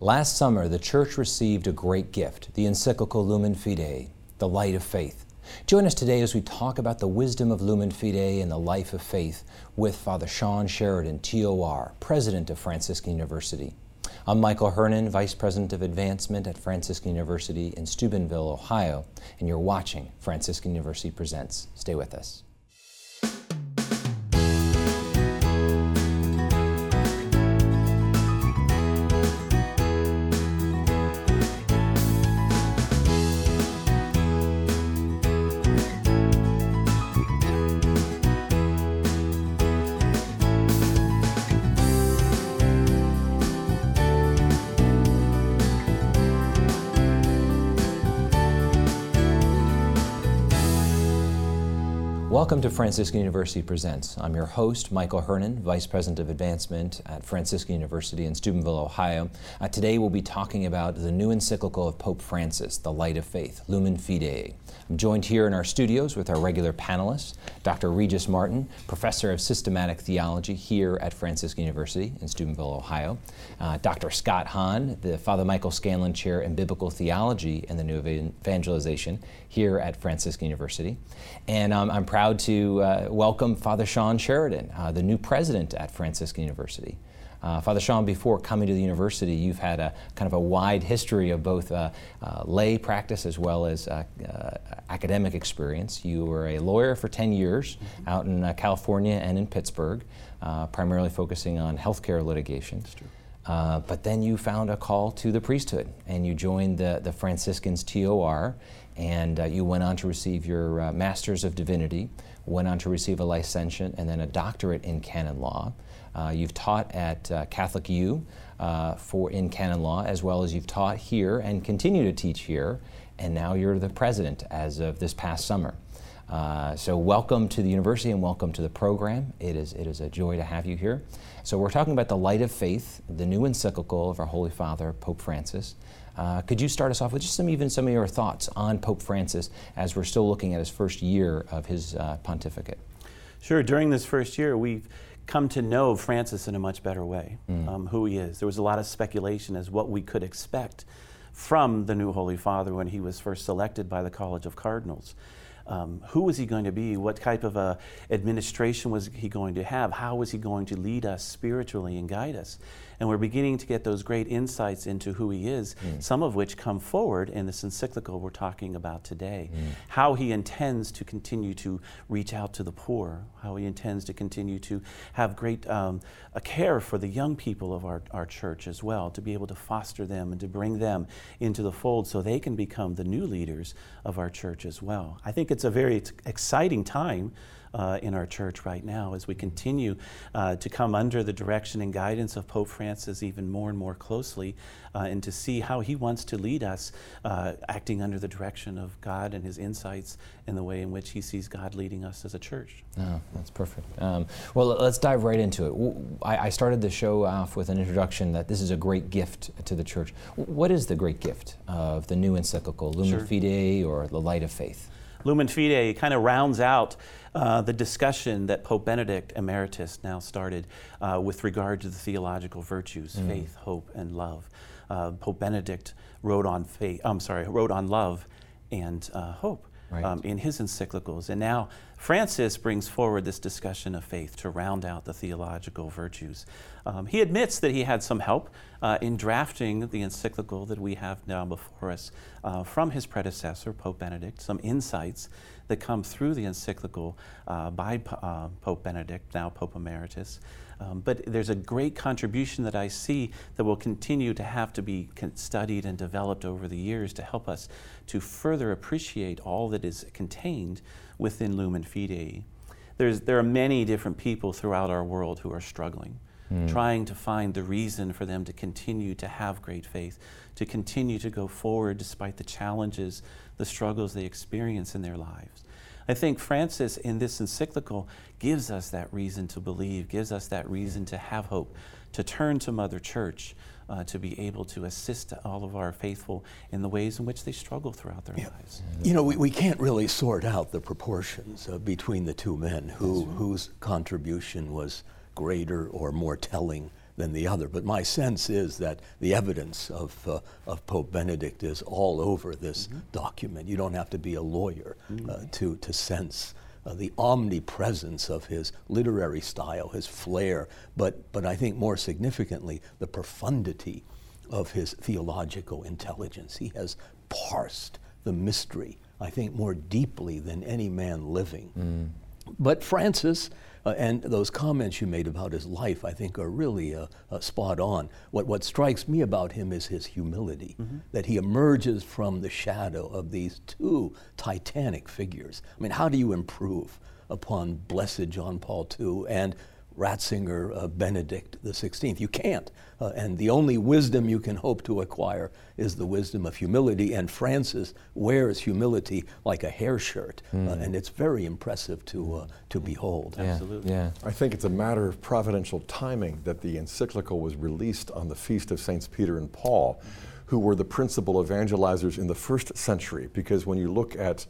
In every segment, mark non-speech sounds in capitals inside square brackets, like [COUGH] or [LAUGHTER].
Last summer, the Church received a great gift, the encyclical Lumen Fidei, the light of faith. Join us today as we talk about the wisdom of Lumen Fidei and the life of faith with Father Sean Sheridan, TOR, President of Franciscan University. I'm Michael Hernon, Vice President of Advancement at Franciscan University in Steubenville, Ohio, and you're watching Franciscan University Presents. Stay with us. To Franciscan University Presents. I'm your host, Michael Hernon, Vice President of Advancement at Franciscan University in Steubenville, Ohio. Uh, today we'll be talking about the new encyclical of Pope Francis, The Light of Faith, Lumen Fidei. I'm joined here in our studios with our regular panelists, Dr. Regis Martin, Professor of Systematic Theology here at Franciscan University in Steubenville, Ohio, uh, Dr. Scott Hahn, the Father Michael Scanlon Chair in Biblical Theology and the New Evangelization here at Franciscan University. And um, I'm proud to uh, welcome Father Sean Sheridan, uh, the new president at Franciscan University. Uh, Father Sean, before coming to the university, you've had a kind of a wide history of both uh, uh, lay practice as well as uh, uh, academic experience. You were a lawyer for 10 years mm-hmm. out in uh, California and in Pittsburgh, primarily focusing on healthcare litigation. but then you found a call to the priesthood and you joined the, the Franciscans TOR and you went on to receive your Master's of Divinity, went on to receive a licentiate and then a doctorate in canon law. Uh, you've taught at uh, Catholic U uh, for in canon law, as well as you've taught here and continue to teach here, and now you're the president as of this past summer. Uh, so welcome to the university and welcome to the program. It is, it is a joy to have you here. So we're talking about the light of faith, the new encyclical of our Holy Father, Pope Francis. Uh, could you start us off with just some even some of your thoughts on Pope Francis as we're still looking at his first year of his uh, pontificate? Sure. During this first year, we've come to know Francis in a much better way, mm. um, who he is. There was a lot of speculation as what we could expect from the new Holy Father when he was first selected by the College of Cardinals. Um, who was he going to be? What type of a administration was he going to have? How was he going to lead us spiritually and guide us? And we're beginning to get those great insights into who he is, mm. some of which come forward in this encyclical we're talking about today. Mm. How he intends to continue to reach out to the poor, how he intends to continue to have great um, a care for the young people of our, our church as well, to be able to foster them and to bring them into the fold so they can become the new leaders of our church as well. I think it's a very exciting time uh, in our church right now as we continue uh, to come under the direction and guidance of Pope Francis even more and more closely uh, and to see how he wants to lead us, uh, acting under the direction of God and his insights in the way in which he sees God leading us as a church. Oh, that's perfect. Um, well, let's dive right into it. I, I started the show off with an introduction that this is a great gift to the church. What is the great gift of the new encyclical, Lumen sure. Fidei or the Light of Faith? Lumen Fidei kind of rounds out uh, the discussion that Pope Benedict Emeritus now started uh, with regard to the theological virtues, mm. faith, hope, and love. Uh, Pope Benedict wrote on faith. I'm sorry, wrote on love and uh, hope. Right. Um, in his encyclicals. And now Francis brings forward this discussion of faith to round out the theological virtues. Um, he admits that he had some help uh, in drafting the encyclical that we have now before us uh, from his predecessor, Pope Benedict, some insights that come through the encyclical uh, by uh, Pope Benedict, now Pope Emeritus. Um, but there's a great contribution that I see that will continue to have to be studied and developed over the years to help us to further appreciate all that is contained within Lumen Fidei. There's, there are many different people throughout our world who are struggling, mm. trying to find the reason for them to continue to have great faith, to continue to go forward despite the challenges, the struggles they experience in their lives. I think Francis in this encyclical gives us that reason to believe, gives us that reason to have hope, to turn to Mother Church, uh, to be able to assist all of our faithful in the ways in which they struggle throughout their yeah. lives. You know, we, we can't really sort out the proportions uh, between the two men who, right. whose contribution was greater or more telling than the other. But my sense is that the evidence of, uh, of Pope Benedict is all over this mm-hmm. document. You don't have to be a lawyer uh, mm-hmm. to, to sense uh, the omnipresence of his literary style, his flair, but, but I think more significantly, the profundity of his theological intelligence. He has parsed the mystery, I think, more deeply than any man living. Mm. But Francis, uh, and those comments you made about his life, I think, are really uh, uh, spot on. What, what strikes me about him is his humility, mm-hmm. that he emerges from the shadow of these two titanic figures. I mean, how do you improve upon Blessed John Paul II and Ratzinger uh, Benedict XVI. You can't. Uh, and the only wisdom you can hope to acquire is the wisdom of humility. And Francis wears humility like a hair shirt. Mm. Uh, hmm. and it's very impressive to, uh, to behold. Yeah. Absolutely. Yeah. I think it's a matter of providential timing that the encyclical was released on the feast of Saints Peter and Paul, who were the principal evangelizers in the first century. Because when you look at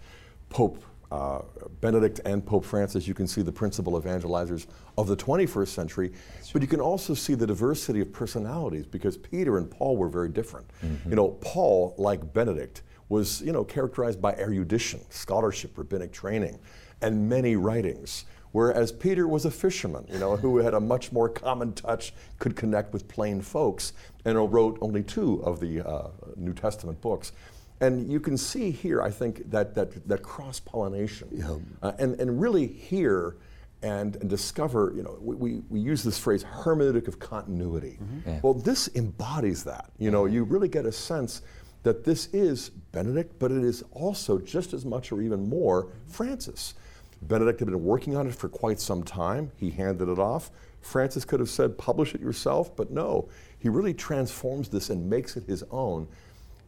Pope uh, Benedict and Pope Francis, you can see the principal evangelizers of the 21st century, but you can also see the diversity of personalities because Peter and Paul were very different. Mm-hmm. You know, Paul, like Benedict, was you know characterized by erudition, scholarship, rabbinic training, and many writings. Whereas Peter was a fisherman, you know, who had a much more common touch, could connect with plain folks, and wrote only two of the uh, New Testament books. And you can see here, I think, that, that, that cross pollination. Yeah. Uh, and, and really hear and, and, discover, you know, we, we use this phrase hermeneutic of continuity. Mm-hmm. Yeah. Well, this embodies that. You know, you really get a sense that this is Benedict, but it is also just as much or even more Francis. Benedict had been working on it for quite some time. He handed it off. Francis could have said, publish it yourself, but no. He really transforms this and makes it his own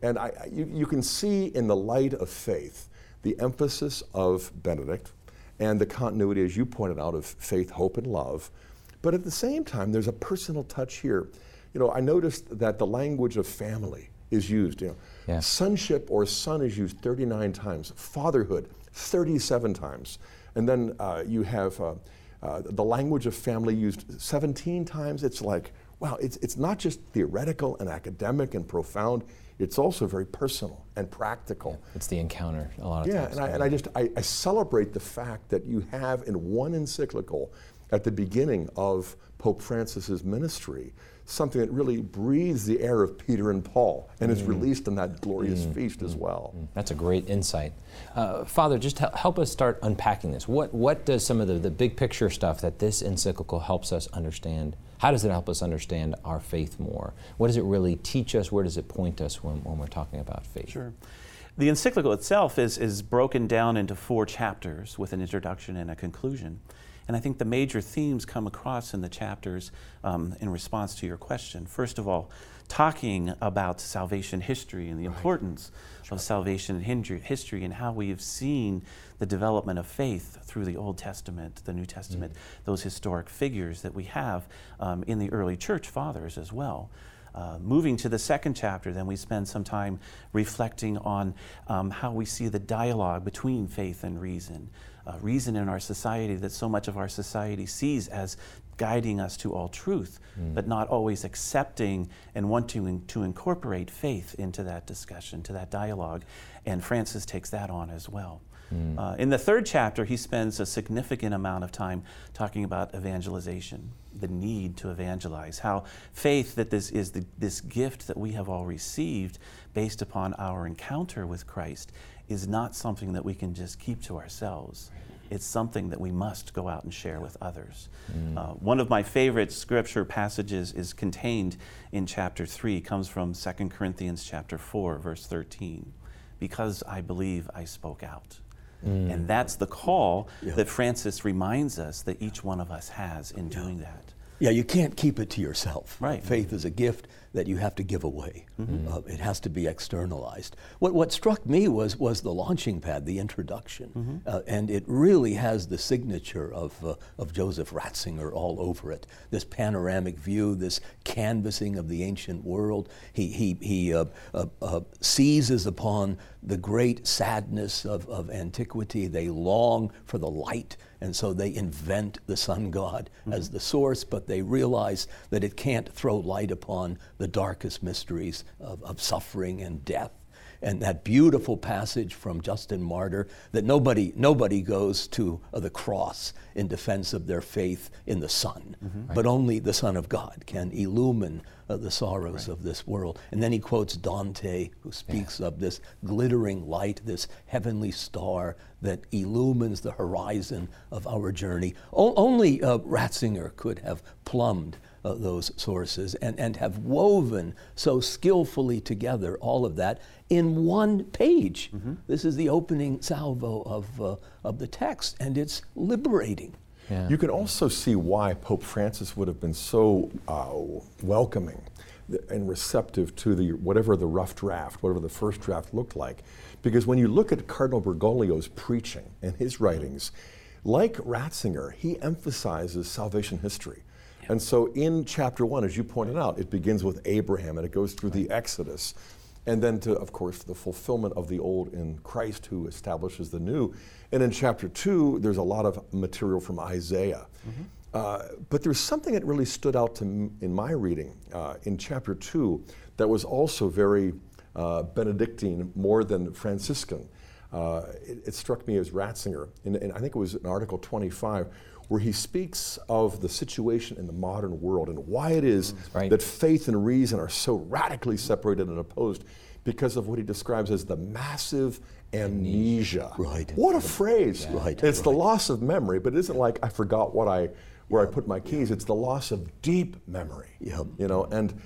and I, you, you can see in the light of faith the emphasis of Benedict and the continuity, as you pointed out, of faith, hope, and love. But at the same time, there's a personal touch here. You know, I noticed that the language of family is used. You know, yeah. sonship or son is used 39 times. Fatherhood, 37 times. And then uh, you have uh, uh, the language of family used 17 times. It's like, wow, it's, it's not just theoretical and academic and profound it's also very personal and practical. Yeah, it's the encounter a lot of yeah, times. Yeah, and, I, and I just I, I, celebrate the fact that you have in one encyclical at the beginning of Pope Francis's ministry something that really breathes the air of Peter and Paul and mm. is released in that glorious mm. feast mm. as well. Mm. That's a great insight. Uh, Father, just help us start unpacking this. What, what does some of the, the big picture stuff that this encyclical helps us understand how does it help us understand our faith more? What does it really teach us? Where does it point us when, when we're talking about faith? Sure. The encyclical itself is, is broken down into four chapters with an introduction and a conclusion. And I think the major themes come across in the chapters um, in response to your question. First of all, talking about salvation history and the right. importance sure. of salvation history and how we have seen the development of faith through the Old Testament, the New Testament, mm. those historic figures that we have um, in the early church fathers as well. Uh, moving to the second chapter, then we spend some time reflecting on um, how we see the dialogue between faith and reason uh, reason in our society that so much of our society sees as guiding us to all truth, mm. but not always accepting and wanting to incorporate faith into that discussion, to that dialogue. And Francis takes that on as well. Mm. Uh, in the third chapter, he spends a significant amount of time talking about evangelization, the need to evangelize, how faith that this is the, this gift that we have all received based upon our encounter with Christ is not something that we can just keep to ourselves. It's something that we must go out and share with others. Mm. Uh, one of my favorite scripture passages is contained in chapter 3, comes from 2 Corinthians chapter 4, verse 13. Because I believe I spoke out. Mm. And that's the call yeah. that Francis reminds us that each one of us has in doing that. Yeah, you can't keep it to yourself. Right. Faith is a gift that you have to give away. Mm-hmm. Uh, it has to be externalized. What, what struck me was, was the launching pad, the introduction. Mm-hmm. Uh, and it really has the signature of, uh, of Joseph Ratzinger all over it. This panoramic view, this canvassing of the ancient world. He, he, he uh, uh, uh, seizes upon the great sadness of, of antiquity. They long for the light And so they invent the sun god mm-hmm. as the source, but they realize that it can't throw light upon the darkest mysteries of, of suffering and death and that beautiful passage from Justin Martyr that nobody, nobody goes to the cross in defense of their faith in the Son, mm-hmm. right. but only the Son of God can illumine uh, the sorrows right. of this world. And then he quotes Dante, who speaks yeah. of this glittering light, this heavenly star that illumines the horizon of our journey. O- only uh, Ratzinger could have plumbed uh, those sources and, and have woven so skillfully together all of that in one page. Mm-hmm. This is the opening salvo of, uh, of the text, and it's liberating. Yeah. You can also see why Pope Francis would have been so uh, welcoming and receptive to the whatever the rough draft, whatever the first draft looked like. Because when you look at Cardinal Bergoglio's preaching and his writings, like Ratzinger, he emphasizes salvation history. And so in chapter one, as you pointed out, it begins with Abraham and it goes through the Exodus. And then to, of course, the fulfillment of the old in Christ who establishes the new. And in chapter two, there's a lot of material from Isaiah. Mm-hmm. Uh, but there's something that really stood out to m- in my reading uh, in chapter two that was also very uh, Benedictine more than Franciscan. Uh, it, it, struck me as Ratzinger, and, and I think it was in Article 25, where he speaks of the situation in the modern world and why it is mm, right. that faith and reason are so radically separated and opposed because of what he describes as the massive amnesia. Right. What a phrase. Yeah. Right. It's right. the loss of memory, but it isn't like I forgot what I where I put my keys. It's the loss of deep memory. Yep. You know, and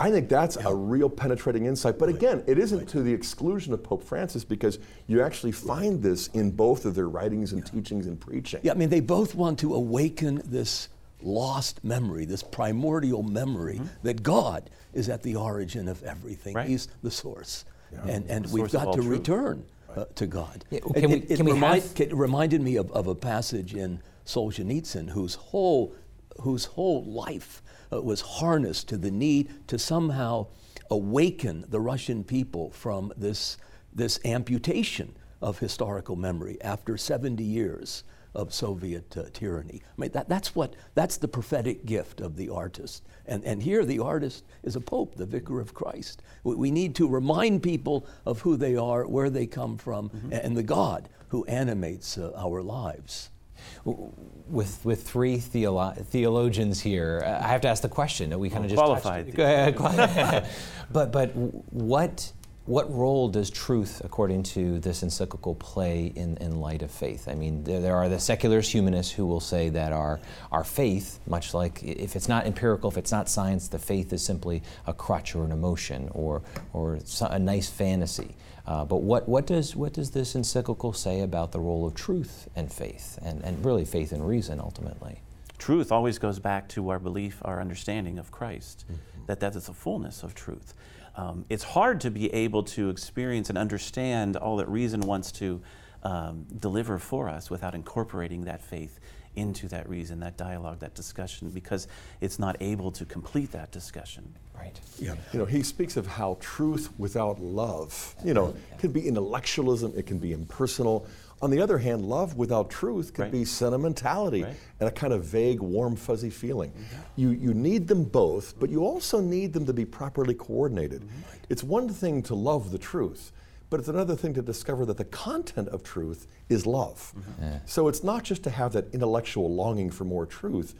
I think that's a real penetrating insight. But again, it isn't to the exclusion of Pope Francis because you actually find this in both of their writings and teachings and preaching. Yeah, I mean, they both want to awaken this lost memory, this primordial memory mm-hmm. that God is at the origin of everything. Right. He's the source. Yeah. And, and we've got to truth. return uh, to God. Yeah, can it, we, can it, we remind, have... it reminded me of, of a passage in Solzhenitsyn whose whole, whose whole life uh, was harnessed to the need to somehow awaken the Russian people from this, this amputation of historical memory after 70 years of Soviet uh, tyranny. I mean, that, that's, what, that's the prophetic gift of the artist. And, and here the artist is a pope, the vicar of Christ. We, we need to remind people of who they are, where they come from, mm-hmm. and the God who animates uh, our lives. With, with three theolo- theologians here, I have to ask the question. That we kind of just qualified. [LAUGHS] but but what what role does truth, according to this encyclical, play in, in light of faith? I mean, there, there, are the secularist humanists who will say that our, our faith, much like if it's not empirical, if it's not science, the faith is simply a crutch or an emotion or, or a nice fantasy. Uh, but what, what, does, what does this encyclical say about the role of truth and faith, and, and really faith and reason ultimately? Truth always goes back to our belief, our understanding of Christ, mm-hmm. that that is the fullness of truth. Um, it's hard to be able to experience and understand all that reason wants to um, deliver for us without incorporating that faith into that reason, that dialogue, that discussion, because it's not able to complete that discussion. Right. Yeah. You know, he speaks of how truth without love, you know, yeah. can be intellectualism, it can be impersonal. On the other hand, love without truth can right. be sentimentality right. and a kind of vague, warm, fuzzy feeling. Mm-hmm. You, you need them both, but you also need them to be properly coordinated. Mm-hmm. It's one thing to love the truth, but it's another thing to discover that the content of truth is love. Mm-hmm. Yeah. So it's not just to have that intellectual longing for more truth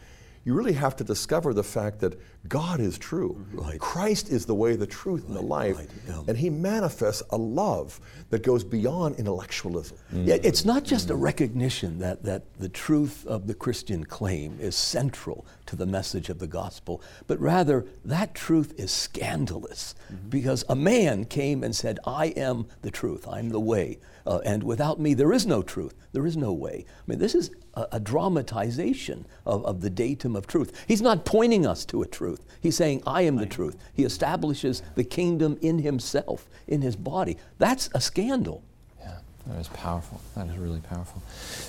you really have to discover the fact that God is true. Right. Christ is the way, the truth, right, and the life. Right, yeah. And He manifests a love that goes beyond intellectualism. Mm. Yeah, it's not just a recognition that, that the truth of the Christian claim is central to the message of the gospel, but rather that truth is scandalous mm-hmm. because a man came and said, I am the truth, I'm the way. Uh, and without me, there is no truth. There is no way. I mean, this is a, a, dramatization of, of the datum of truth. He's not pointing us to a truth. He's saying, I am the truth. He establishes the kingdom in himself, in his body. That's a scandal. Yeah, that is powerful. That is really powerful.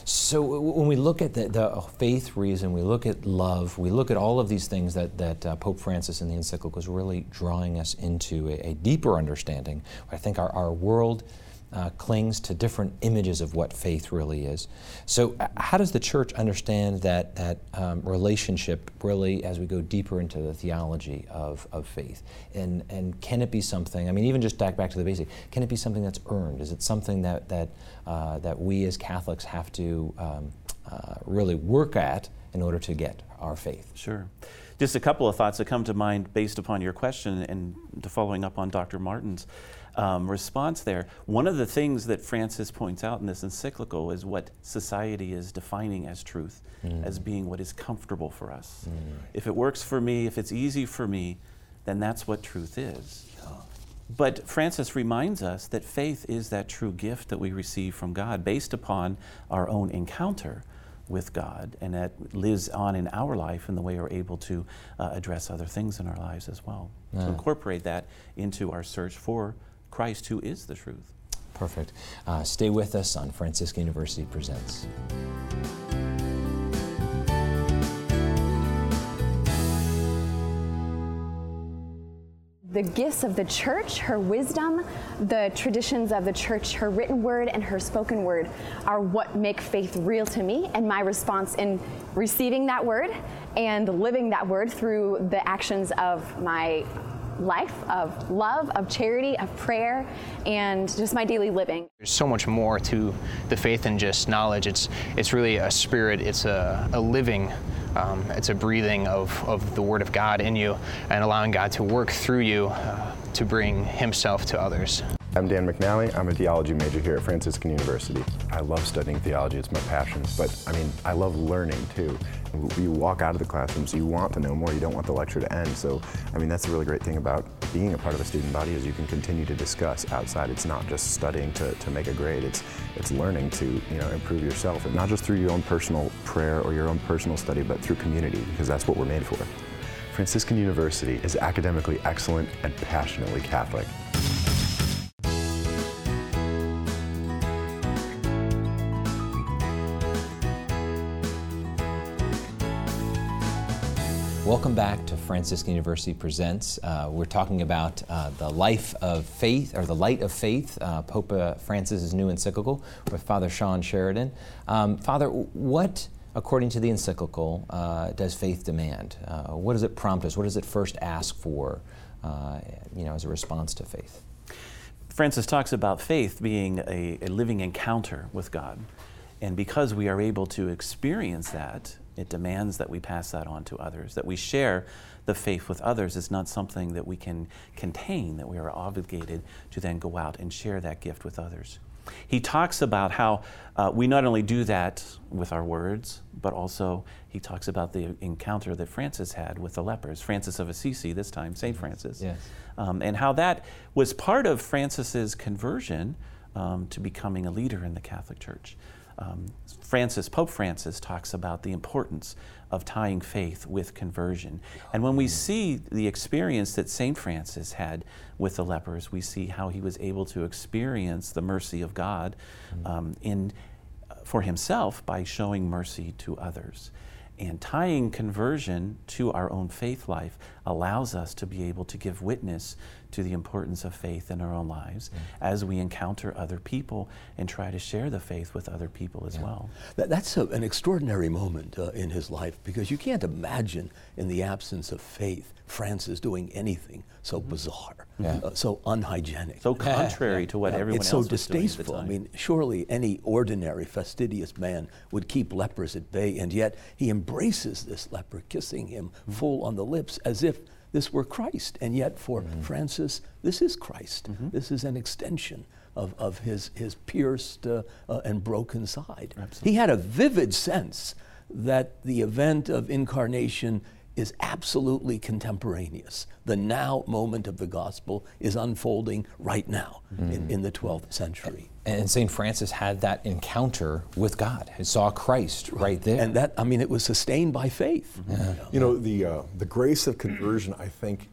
So when we look at the, the faith reason, we look at love, we look at all of these things that, that uh, Pope Francis in the encyclical is really drawing us into a, a deeper understanding. I think our, our world uh, clings to different images of what faith really is. So, uh, how does the church understand that that um, relationship really as we go deeper into the theology of, of faith? And and can it be something? I mean, even just back back to the basic. Can it be something that's earned? Is it something that that uh, that we as Catholics have to um, uh, really work at in order to get our faith? Sure. Just a couple of thoughts that come to mind based upon your question and to following up on Dr. Martin's um, response there. One of the things that Francis points out in this encyclical is what society is defining as truth, mm. as being what is comfortable for us. Mm. If it works for me, if it's easy for me, then that's what truth is. But Francis reminds us that faith is that true gift that we receive from God based upon our own encounter with God, and that lives on in our life in the way we're able to uh, address other things in our lives as well. Yeah. incorporate that into our search for Christ, who is the truth. Perfect. Uh, stay with us on Franciscan University Presents. the gifts of the church, her wisdom, the traditions of the church, her written word and her spoken word are what make faith real to me and my response in receiving that word and living that word through the actions of my life of love, of charity, of prayer, and just my daily living. There's so much more to the faith than just knowledge. It's it's really a spirit. It's a, a living. Um, it's a breathing of, of the Word of God in you and allowing God to work through you uh, to bring Himself to others. I'm Dan McNally. I'm a theology major here at Franciscan University. I love studying theology, it's my passion, but I mean, I love learning too. You walk out of the classrooms, you want to know more, you don't want the lecture to end. So, I mean, that's the really great thing about being a part of a student body is you can continue to discuss outside. It's not just studying to, to make a grade, it's, it's learning to you know, improve yourself, and not just through your own personal prayer or your own personal study, but through community, because that's what we're made for. Franciscan University is academically excellent and passionately Catholic. Welcome back to Franciscan University Presents. Uh, we're talking about uh, the life of faith, or the light of faith, uh, Pope uh, Francis's new encyclical with Father Sean Sheridan. Um, Father, what, according to the encyclical, uh, does faith demand? Uh, what does it prompt us? What does it first ask for, you know, as a response to faith? Francis talks about faith being a, a living encounter with God. And because we are able to experience that it demands that we pass that on to others, that we share the faith with others. It's not something that we can contain, that we are obligated to then go out and share that gift with others. He talks about how uh, we not only do that with our words, but also he talks about the encounter that Francis had with the lepers, Francis of Assisi, this time, St. Francis, yes. um, and how that was part of Francis's conversion um, to becoming a leader in the Catholic Church. Um, Francis, Pope Francis, talks about the importance of tying faith with conversion. And when we see the experience that St. Francis had with the lepers, we see how he was able to experience the mercy of God um, in, for himself by showing mercy to others. And tying conversion to our own faith life allows us to be able to give witness to the importance of faith in our own lives yeah. as we encounter other people and try to share the faith with other people as yeah. well. That, that's a, an extraordinary moment uh, in his life because you can't imagine in the absence of faith Francis doing anything so mm-hmm. bizarre, yeah. uh, so unhygienic, so contrary [LAUGHS] to what everyone it's so distasteful. I mean, surely any ordinary fastidious man would keep lepers at bay, and yet he embraces this leper, kissing him mm-hmm. full on the lips, as if this were Christ. And yet, for mm-hmm. Francis, this is Christ. Mm-hmm. This is an extension of, of his, his pierced uh, uh, and broken side. Absolutely. He had a vivid sense that the event of incarnation is absolutely contemporaneous. The now moment of the gospel is unfolding right now mm. in, in, the 12th century. And St. Francis had that encounter with God. He saw Christ right, right there. And that, I mean, it was sustained by faith. Mm-hmm. Yeah. You know, the, uh, the grace of conversion, I think,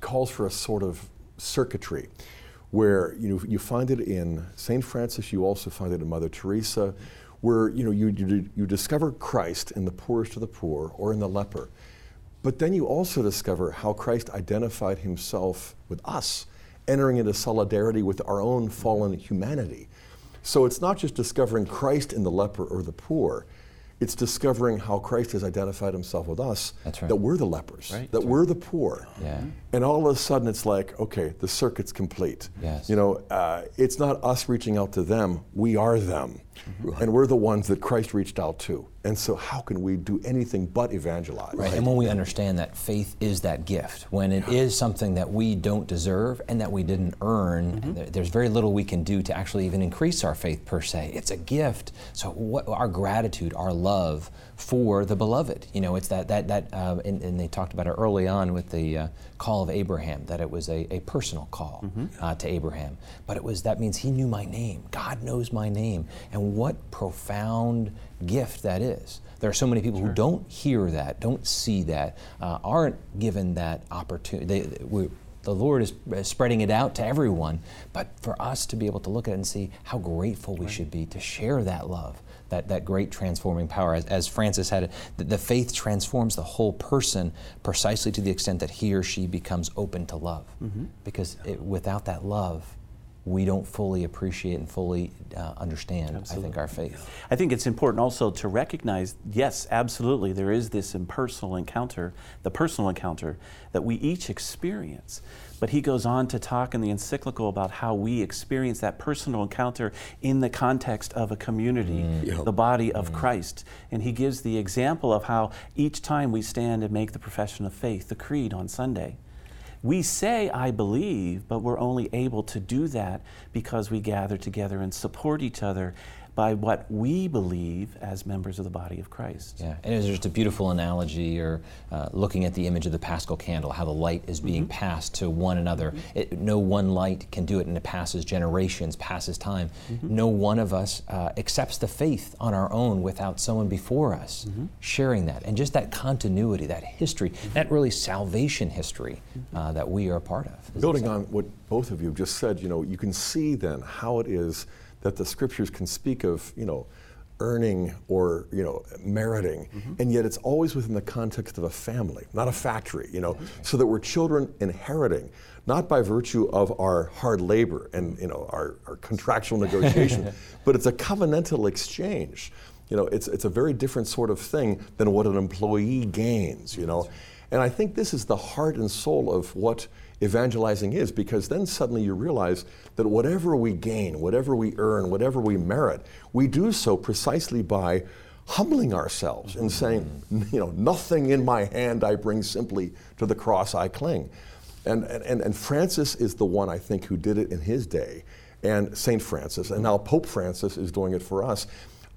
calls for a sort of circuitry where you, know, you find it in St. Francis, you also find it in Mother Teresa where you know you, you, you discover Christ in the poorest of the poor or in the leper, but then you also discover how Christ identified himself with us entering into solidarity with our own fallen humanity. So it's not just discovering Christ in the leper or the poor, it's discovering how Christ has identified himself with us, That's right. that we're the lepers, Right. that we're the poor. Yeah. And all of a sudden it's like, okay, the circuit's complete. Yes. You know, uh, it's not us reaching out to them, we are them. And we're the ones that Christ reached out to. And so how can we do anything but evangelize? Right. And when we understand that faith is that gift, when it is something that we don't deserve and that we didn't earn, there- there's very little we can do to actually even increase our faith per se. It's a gift. So what our gratitude, our love for the beloved, you know, it's that that that, uh, and, and they talked about it early on with the uh, call of Abraham, that it was a, a personal call uh, to Abraham, but it was that means he knew my name. God knows my name, and what profound gift that is. There are so many people who don't hear that, don't see that, uh, aren't given that opportunity. They, we, the Lord is spreading it out to everyone, but for us to be able to look at it and see how grateful we should be to share that love, that, that great transforming power. As, as Francis had it, the, the faith transforms the whole person precisely to the extent that he or she becomes open to love. Because it, without that love, we don't fully appreciate and fully uh, understand, I think, our faith. I think it's important also to recognize yes, absolutely, there is this impersonal encounter, the personal encounter that we each experience. But he goes on to talk in the encyclical about how we experience that personal encounter in the context of a community, mm. Yeah. the body of mm. Christ. And he gives the example of how each time we stand and make the profession of faith, the creed on Sunday, we say, I believe, but we're only able to do that because we gather together and support each other by what we believe as members of the body of Christ. Yeah, and there's just a beautiful analogy, or uh, looking at the image of the Paschal candle, how the light is being passed to one another. It, no one light can do it, and it passes generations, passes time. No one of us uh, accepts the faith on our own without someone before us sharing that, and just that continuity, that history, that really salvation history uh, that we are a part of. Building on what both of you have just said, you know, you can see then how it is that the scriptures can speak of, you know, earning or, you know, meriting, mm-hmm. and yet it's always within the context of a family, not a factory, you know, mm-hmm. so that we're children inheriting, not by virtue of our hard labor and, you know, our, our contractual [LAUGHS] negotiation, but it's a covenantal exchange. You know, it's, it's a very different sort of thing than what an employee gains, you know. And I think this is the heart and soul of what evangelizing is, because then suddenly you realize that whatever we gain, whatever we earn, whatever we merit, we do so precisely by humbling ourselves and saying, you know, nothing in my hand I bring, simply to the cross I cling. And, and, and Francis is the one, I think, who did it in his day, and St. Francis, and now Pope Francis is doing it for us.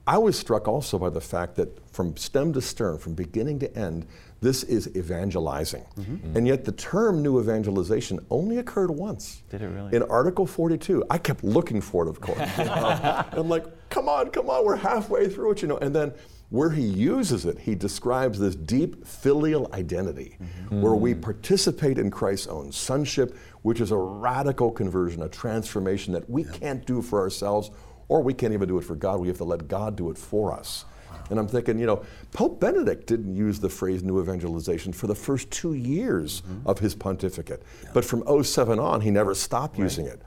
I was struck also by the fact that from stem to stern, from beginning to end, this is evangelizing. Mm-hmm. And yet the term new evangelization only occurred once. Did it really? In Article 42. I kept looking for it, of course. [LAUGHS] I'm like, come on, come on, we're halfway through it, you know. And then where he uses it, he describes this deep filial identity mm-hmm. where we mm. participate in Christ's own sonship, which is a radical conversion, a transformation that we can't do for ourselves or we can't even do it for God. We have to let God do it for us. And I'm thinking, you know, Pope Benedict didn't use the phrase new evangelization for the first two years of his pontificate. But from 07 on, he never stopped using it.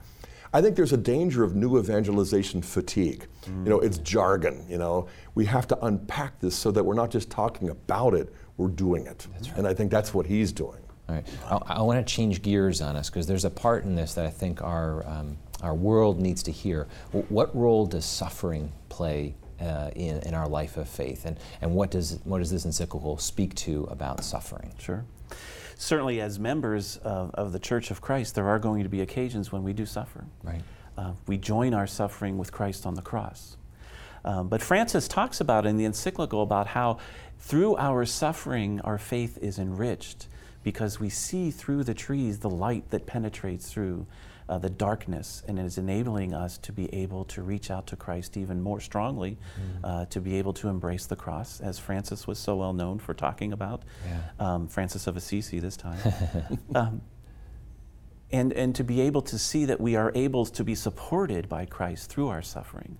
I think there's a danger of new evangelization fatigue. You know, it's jargon, you know. We have to unpack this so that we're not just talking about it, we're doing it. And I think that's what he's doing. All right. I, I want to change gears on us because there's a part in this that I think our, um, our world needs to hear. W- what role does suffering play uh, in, in our life of faith? And, and what, does, what does this encyclical speak to about suffering? Sure. Certainly, as members of, of the Church of Christ, there are going to be occasions when we do suffer. Right. Uh, we join our suffering with Christ on the cross. Um, but Francis talks about in the encyclical about how through our suffering, our faith is enriched because we see through the trees the light that penetrates through uh, the darkness and is enabling us to be able to reach out to Christ even more strongly, uh, to be able to embrace the cross, as Francis was so well known for talking about. Yeah. Um, Francis of Assisi this time. [LAUGHS] um, and, and to be able to see that we are able to be supported by Christ through our suffering.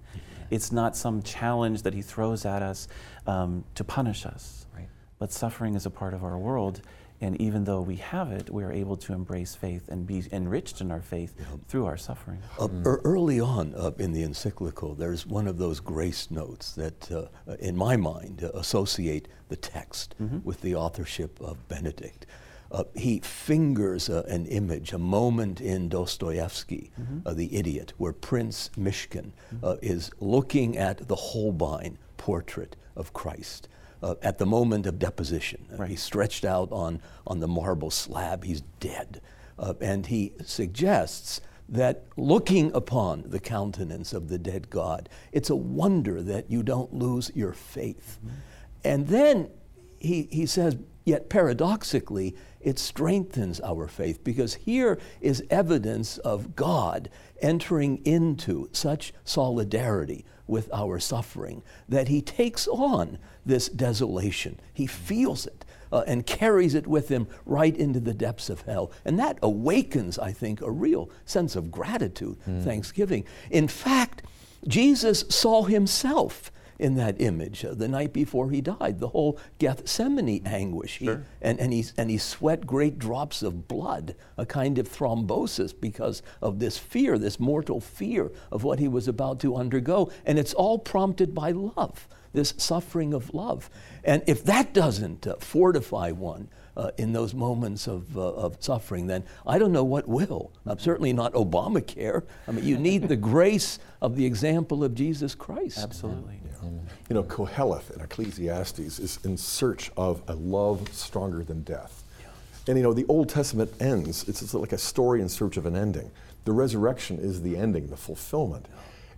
It's not some challenge that He throws at us um, to punish us, Right. but suffering is a part of our world. And even though we have it, we are able to embrace faith and be enriched in our faith through our suffering. Uh, er, Early on uh, in the encyclical, there's one of those grace notes that, uh, in my mind, uh, associate the text with the authorship of Benedict. Uh, he fingers uh, an image, a moment in Dostoevsky, uh, The Idiot, where Prince Myshkin uh, is looking at the Holbein portrait of Christ. Uh, at the moment of deposition, Uh, he's stretched out on, on the marble slab, he's dead. Uh, and he suggests that looking upon the countenance of the dead God, it's a wonder that you don't lose your faith. And then he, he says, yet paradoxically, it strengthens our faith because here is evidence of God entering into such solidarity with our suffering that he takes on this desolation. He feels it uh, and carries it with him right into the depths of hell. And that awakens, I think, a real sense of gratitude, thanksgiving. In fact, Jesus saw himself in that image uh, the night before he died, the whole Gethsemane anguish. He, and, and, he, and he sweat great drops of blood, a kind of thrombosis because of this fear, this mortal fear of what he was about to undergo. And it's all prompted by love, this suffering of love. And if that doesn't uh, fortify one, uh, in those moments of, uh, of suffering, then I don't know what will. Uh, certainly not Obamacare. I mean, you need the [LAUGHS] grace of the example of Jesus Christ. Absolutely. You know, Koheleth in Ecclesiastes is in search of a love stronger than death. And you know, the Old Testament ends, it's like a story in search of an ending. The resurrection is the ending, the fulfillment.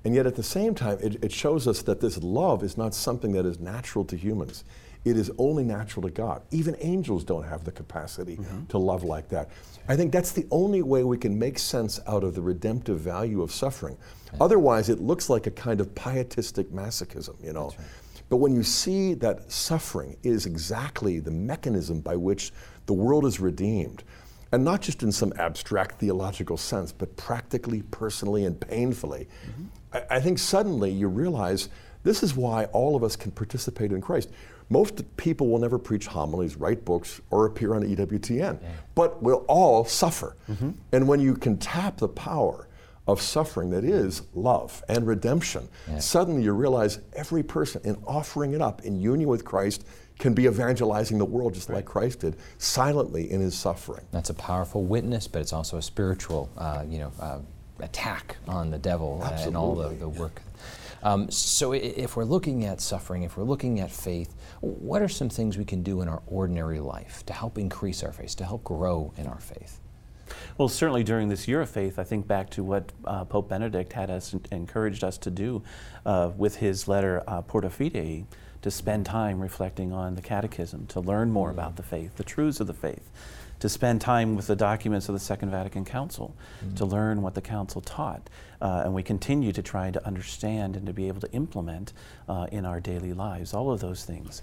And yet at the same time, it, it shows us that this love is not something that is natural to humans. It is only natural to God. Even angels don't have the capacity mm-hmm. to love like that. I think that's the only way we can make sense out of the redemptive value of suffering. Otherwise, it looks like a kind of pietistic masochism, you know. But when you see that suffering is exactly the mechanism by which the world is redeemed, and not just in some abstract theological sense, but practically, personally, and painfully, mm-hmm. I, I think suddenly you realize this is why all of us can participate in Christ. Most people will never preach homilies, write books, or appear on EWTN, but we'll all suffer. And when you can tap the power of suffering that is love and redemption, suddenly you realize every person, in offering it up in union with Christ, can be evangelizing the world just like Christ did, silently in his suffering. That's a powerful witness, but it's also a spiritual, uh, you know, uh, attack on the devil uh, and all the, the work. Um, so, if we're looking at suffering, if we're looking at faith, what are some things we can do in our ordinary life to help increase our faith, to help grow in our faith? Well, certainly during this year of faith, I think back to what uh, Pope Benedict had us encouraged us to do uh, with his letter uh, Porta Fidei, to spend time reflecting on the Catechism, to learn more about the faith, the truths of the faith, to spend time with the documents of the Second Vatican Council, to learn what the Council taught, uh, and we continue to try to understand and to be able to implement uh, in our daily lives all of those things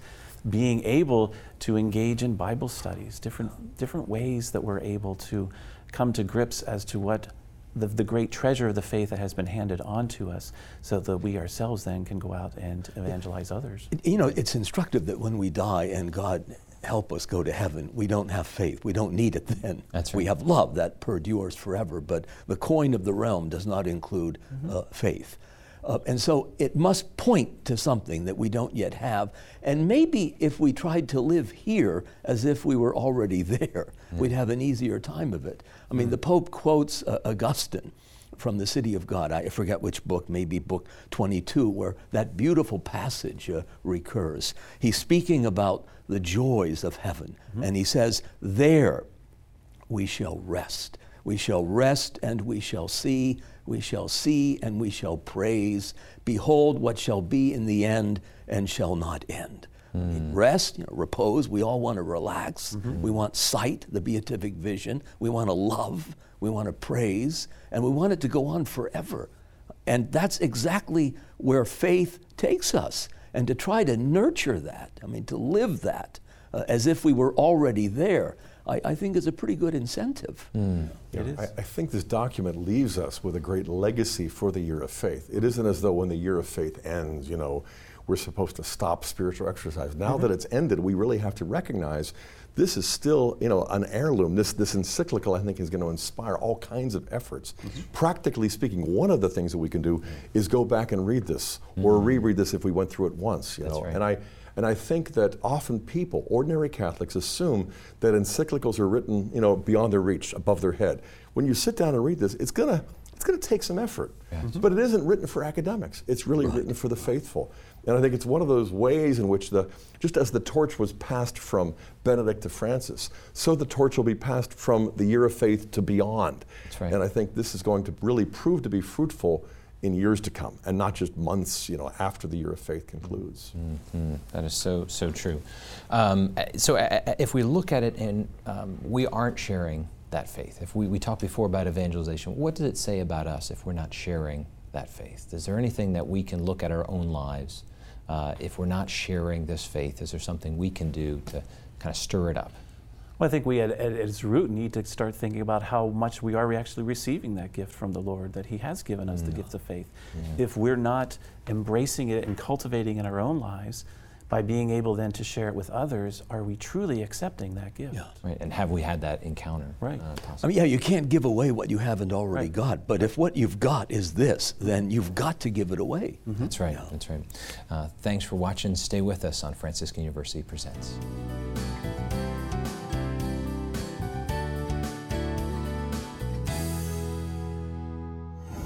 being able to engage in Bible studies, different, different ways that we're able to come to grips as to what the, the great treasure of the faith that has been handed on to us so that we ourselves then can go out and evangelize others. You know, it's instructive that when we die and God help us go to heaven, we don't have faith. We don't need it [LAUGHS] then. That's We have love that perdures forever, but the coin of the realm does not include uh, faith. Uh, and so it must point to something that we don't yet have. And maybe if we tried to live here as if we were already [LAUGHS] there, we'd have an easier time of it. I mean, the Pope quotes uh, Augustine from the City of God. I forget which book, maybe book 22, where that beautiful passage uh, recurs. He's speaking about the joys of heaven, mm-hmm. and he says, There we shall rest. We shall rest and we shall see. We shall see and we shall praise. Behold what shall be in the end and shall not end. Hmm. Mean, Rest, you know, repose. We all want to relax. Mm-hmm. We want sight, the beatific vision. We want to love. We want to praise. And we want it to go on forever. And that's exactly where faith takes us. And to try to nurture that, I mean, to live that uh, as if we were already there, I, I think is a pretty good incentive. You know, I, I think this document leaves us with a great legacy for the year of faith. It isn't as though when the year of faith ends, you know, we're supposed to stop spiritual exercise. Now that it's ended, we really have to recognize this is still, you know, an heirloom. This, this encyclical, I think, is going to inspire all kinds of efforts. Mm-hmm. Practically speaking, one of the things that we can do is go back and read this, mm-hmm. or reread this if we went through it once. You That's know, right. and I. And I think that often people, ordinary Catholics, assume that encyclicals are written, you know, beyond their reach, above their head. When you sit down and read this, it's gonna it's going to take some effort. Yeah. Mm-hmm. But it isn't written for academics. It's really right. written for the faithful. And I think it's one of those ways in which the, just as the torch was passed from Benedict to Francis, so the torch will be passed from the year of faith to beyond. Right. And I think this is going to really prove to be fruitful in years to come and not just months you know after the year of faith concludes mm-hmm. that is so so true um, so uh, if we look at it and um, we aren't sharing that faith? If we, we talked before about evangelization, what does it say about us if we're not sharing that faith? Is there anything that we can look at our own lives uh, if we're not sharing this faith? Is there something we can do to kind of stir it up? Well, I think we at, at, its root need to start thinking about how much we are actually receiving that gift from the Lord, that He has given us mm. the gift of faith. Mm. If we're not embracing it and cultivating in our own lives, by being able then to share it with others, are we truly accepting that gift? Yeah. Right. And have we had that encounter? Right. Uh, I mean, yeah, you can't give away what you haven't already right. got. But if what you've got is this, then you've got to give it away. Mm-hmm. That's right. Yeah. That's right. Uh, thanks for watching. Stay with us on Franciscan University Presents.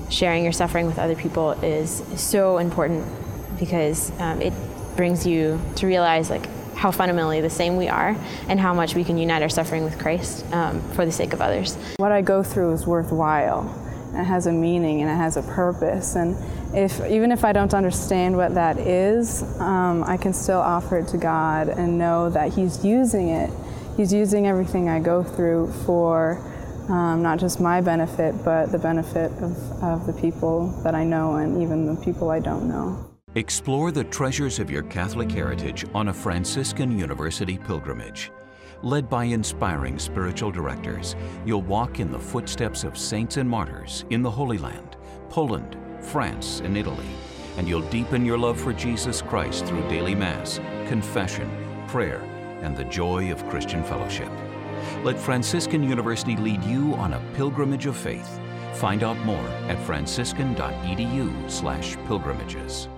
Sharing your suffering with other people is so important because um, it brings you to realize like how fundamentally the same we are and how much we can unite our suffering with Christ um, for the sake of others. What I go through is worthwhile. It has a meaning and it has a purpose. And if even if I don't understand what that is, um, I can still offer it to God and know that He's using it. He's using everything I go through for um, not just my benefit, but the benefit of, of the people that I know and even the people I don't know. Explore the treasures of your Catholic heritage on a Franciscan University pilgrimage. Led by inspiring spiritual directors, you'll walk in the footsteps of saints and martyrs in the Holy Land, Poland, France, and Italy, and you'll deepen your love for Jesus Christ through daily Mass, confession, prayer, and the joy of Christian fellowship. Let Franciscan University lead you on a pilgrimage of faith. Find out more at franciscan.edu/pilgrimages.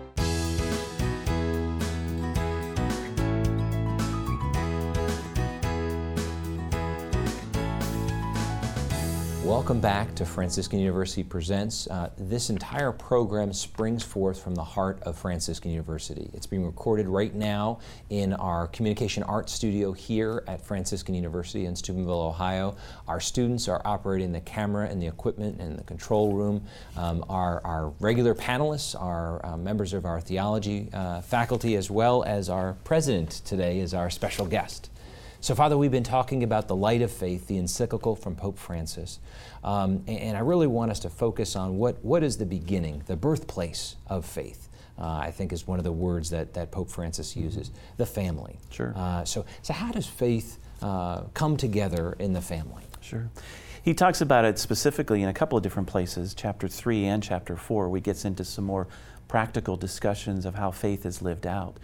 Welcome back to Franciscan University Presents. Uh, this entire program springs forth from the heart of Franciscan University. It's being recorded right now in our communication arts studio here at Franciscan University in Steubenville, Ohio. Our students are operating the camera and the equipment and the control room. Um, our, our, regular panelists are uh, members of our theology uh, faculty as well as our president today is our special guest. So, Father, we've been talking about the light of faith, the encyclical from Pope Francis. Um, and, I really want us to focus on what, what is the beginning, the birthplace of faith. Uh, I think is one of the words that, that Pope Francis mm-hmm. uses mm-hmm. the family. Sure. Uh, so, so, how does faith uh, come together in the family? Sure. He talks about it specifically in a couple of different places, chapter 3 and chapter 4. We gets into some more practical discussions of how faith is lived out.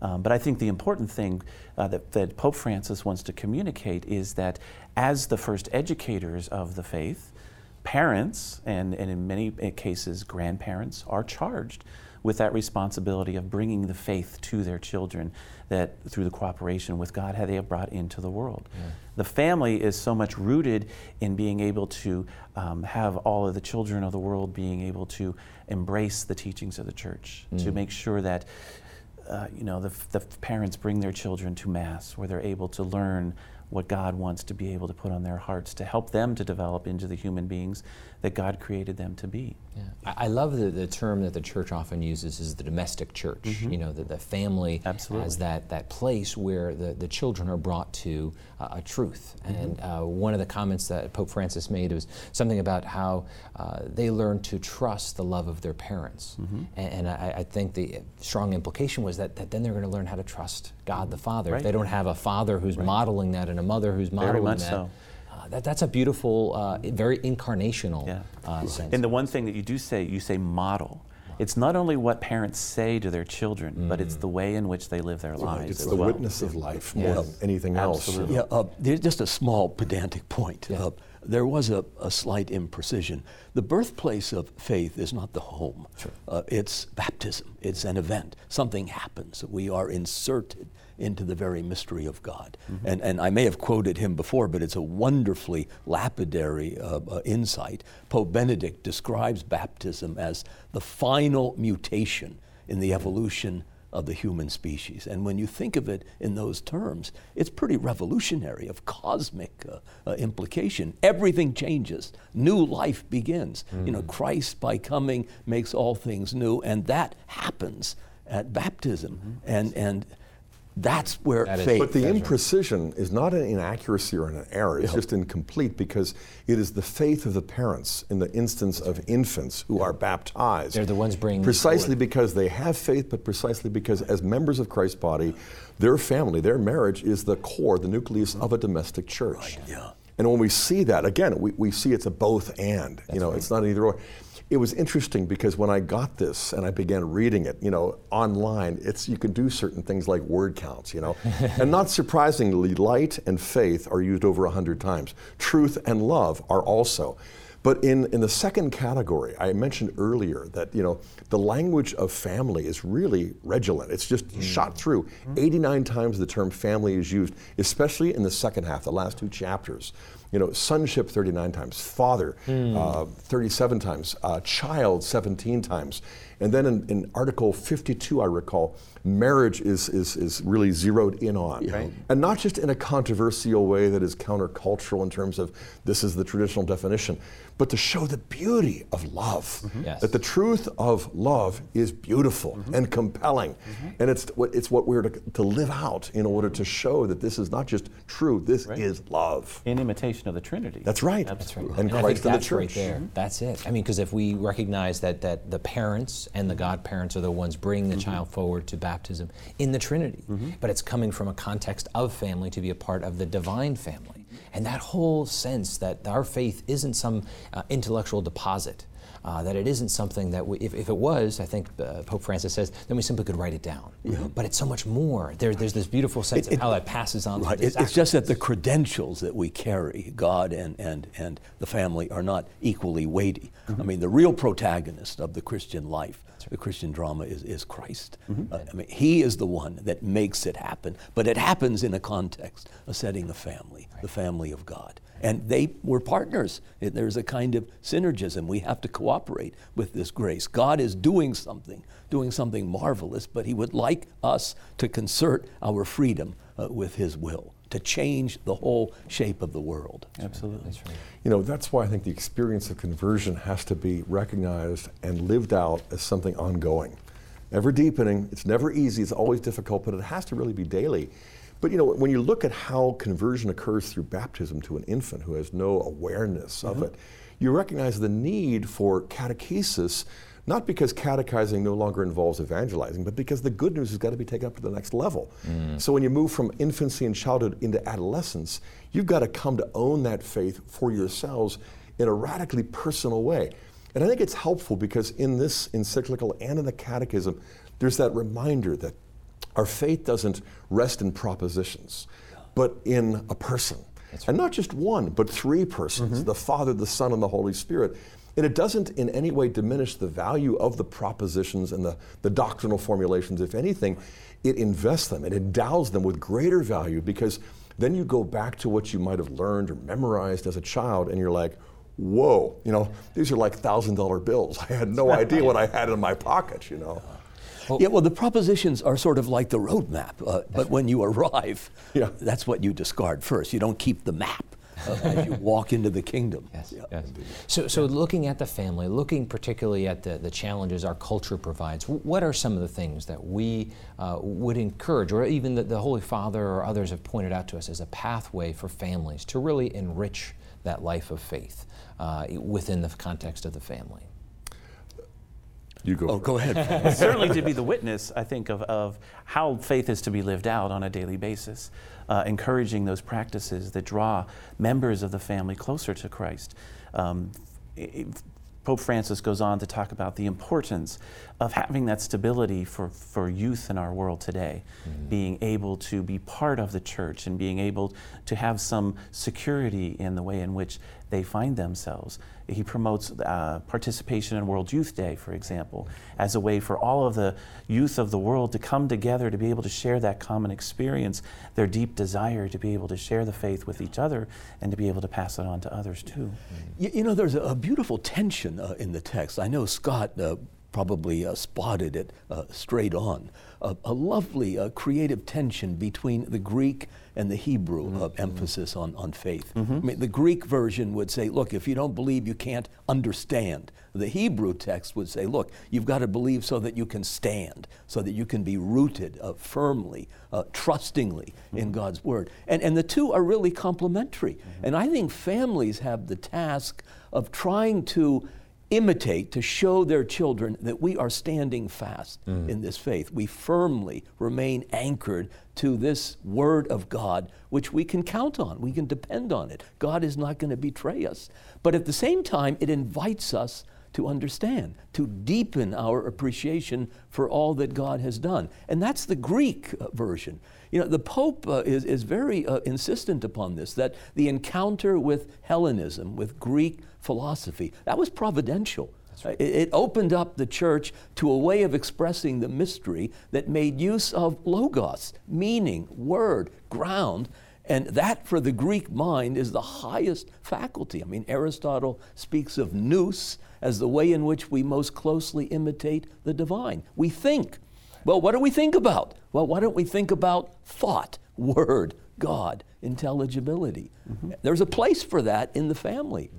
Um, but I think the important thing uh, that, that, Pope Francis wants to communicate is that as the first educators of the faith, parents, and, and in many cases, grandparents, are charged with that responsibility of bringing the faith to their children that through the cooperation with God have they have brought into the world. Yeah. The family is so much rooted in being able to um, have all of the children of the world being able to embrace the teachings of the church, mm. to make sure that uh, you know, the, the parents bring their children to Mass where they're able to learn what God wants to be able to put on their hearts to help them to develop into the human beings that God created them to be. Yeah. I love the, the term that the church often uses is the domestic church. Mm-hmm. You know, the, the family Absolutely. as that, that place where the, the children are brought to uh, a truth. Mm-hmm. And uh, one of the comments that Pope Francis made was something about how uh, they learn to trust the love of their parents. Mm-hmm. And, and I, I, think the strong implication was that, that then they're going to learn how to trust God the Father. Right. If they don't have a father who's right. modeling that and a mother who's modeling that. So that, that's a beautiful, uh, very incarnational yeah. uh, sense. And the one thing that you do say, you say model. It's not only what parents say to their children, but it's the way in which they live their lives. It's as the well. witness of life more than anything else. Absolutely. Yeah, uh, there's just a small pedantic point. Uh, there was a, a slight imprecision. The birthplace of faith is not the home. Uh, it's baptism. It's an event. Something happens. We are inserted into the very mystery of God. And, and I may have quoted him before, but it's a wonderfully lapidary uh, uh, insight. Pope Benedict describes baptism as the final mutation in the evolution of the human species. And when you think of it in those terms, it's pretty revolutionary, of cosmic uh, uh, implication. Everything changes, new life begins. You know, Christ, by coming, makes all things new, and that happens at baptism. And, and that's where That is- faith. But the imprecision is not an inaccuracy or an error. It's just incomplete because it is the faith of the parents in the instance of infants who are baptized. They're the ones bringing Precisely forward. because they have faith, but precisely because as members of Christ's body, their family, their marriage is the core, the nucleus of a domestic church. Oh yeah. And when we see that, again, we, we see it's a both and. you know, it's not either or. It was interesting because when I got this and I began reading it, you know, online, it's you can do certain things like word counts, you know. [LAUGHS] and not surprisingly, light and faith are used over a hundred times. Truth and love are also. But in, in the second category, I mentioned earlier that you know the language of family is really redulent. It's just mm. shot through. Mm-hmm. 89 times the term family is used, especially in the second half, the last two chapters. You know, sonship 39 times, father uh, 37 times, uh, child 17 times. And then in, in Article 52, I recall, marriage is, is, is really zeroed in on. Right. And not just in a controversial way that is countercultural in terms of this is the traditional definition, but to show the beauty of love. Mm-hmm. Yes. That the truth of love is beautiful mm-hmm. and compelling. Mm-hmm. And it's what, it's what we're to, to live out in order to show that this is not just true, this is love. In imitation of the Trinity. That's right. That's right. And, I Christ think in the that's right church. there. That's it. I mean, because if we recognize that that the parents and the godparents are the ones bringing the Mm-hmm. child forward to baptism in the Trinity, but it's coming from a context of family to be a part of the divine family, and that whole sense that our faith isn't some uh, intellectual deposit. Uh, that it isn't something that we, if, if it was, I think uh, Pope Francis says, then we simply could write it down. But it's so much more. There, there's this beautiful sense It- of how that passes on. Right. It, it's just that the credentials that we carry, God and, and, and the family, are not equally weighty. I mean, the real protagonist of the Christian life, the Christian drama, is, is Christ. Uh, I mean, He is the one that makes it happen, but it happens in a context, a setting of family, the family of God. And they were partners. There's a kind of synergism. We have to cooperate with this grace. God is doing something, doing something marvelous, but He would like us to concert our freedom uh, with His will, to change the whole shape of the world. Absolutely. That's right. You know, that's why I think the experience of conversion has to be recognized and lived out as something ongoing. Ever deepening, it's never easy, it's always difficult, but it has to really be daily. But you know, when you look at how conversion occurs through baptism to an infant who has no awareness of mm-hmm. it, you recognize the need for catechesis, not because catechizing no longer involves evangelizing, but because the good news has got to be taken up to the next level. Mm. So when you move from infancy and childhood into adolescence, you've got to come to own that faith for yourselves in a radically personal way. And I think it's helpful because in this encyclical and in the catechism, there's that reminder that our faith doesn't rest in propositions, but in a person. And not just one, but three persons mm-hmm. the Father, the Son, and the Holy Spirit. And it doesn't in any way diminish the value of the propositions and the, the doctrinal formulations. If anything, it invests them, it endows them with greater value because then you go back to what you might have learned or memorized as a child and you're like, whoa, you know, these are like thousand dollar bills. [LAUGHS] I had no idea what I had in my pocket, you know. yeah, well, the propositions are sort of like the roadmap, uh, but when you arrive, Yeah. that's what you discard first. You don't keep the map as you walk into the kingdom. Yes, Yeah. yes. So, so looking at the family, looking particularly at the, the challenges our culture provides, what are some of the things that we uh, would encourage, or even that the Holy Father or others have pointed out to us as a pathway for families to really enrich that life of faith uh, within the context of the family? You go. Oh, go ahead. [LAUGHS] certainly to be the witness, I think, of, of how faith is to be lived out on a daily basis, uh, encouraging those practices that draw members of the family closer to Christ. Um, i- i- Pope Francis goes on to talk about the importance of having that stability for, for youth in our world today, mm-hmm. being able to be part of the church and being able to have some security in the way in which they find themselves. He promotes uh, participation in World Youth Day, for example, as a way for all of the youth of the world to come together to be able to share that common experience, their deep desire to be able to share the faith with each other and to be able to pass it on to others too. You, you know, there's a, a beautiful tension uh, in the text. I know Scott uh, probably uh, spotted it uh, straight on. Uh, a lovely uh, creative tension between the Greek and the Hebrew mm-hmm. emphasis on, on faith. Mm-hmm. I mean, the Greek version would say, look, if you don't believe, you can't understand. The Hebrew text would say, look, you've got to believe so that you can stand, so that you can be rooted uh, firmly, uh, trustingly mm-hmm. in God's Word. And, and the two are really complementary. Mm-hmm. And I think families have the task of trying to imitate to show their children that we are standing fast mm. in this faith. We firmly remain anchored to this word of God, which we can count on. We can depend on it. God is not going to betray us. But at the same time, it invites us to understand, to deepen our appreciation for all that God has done. And that's the Greek uh, version. You know, the Pope uh, is, is very uh, insistent upon this that the encounter with Hellenism, with Greek philosophy, that was providential. Right. It, it opened up the church to a way of expressing the mystery that made use of logos, meaning, word, ground, and that, for the Greek mind, is the highest faculty. I mean, Aristotle speaks of nous as the way in which we most closely imitate the divine. We think. Well, what do we think about? Well, why don't we think about thought, word, God, intelligibility? Mm-hmm. There's a place for that in the family.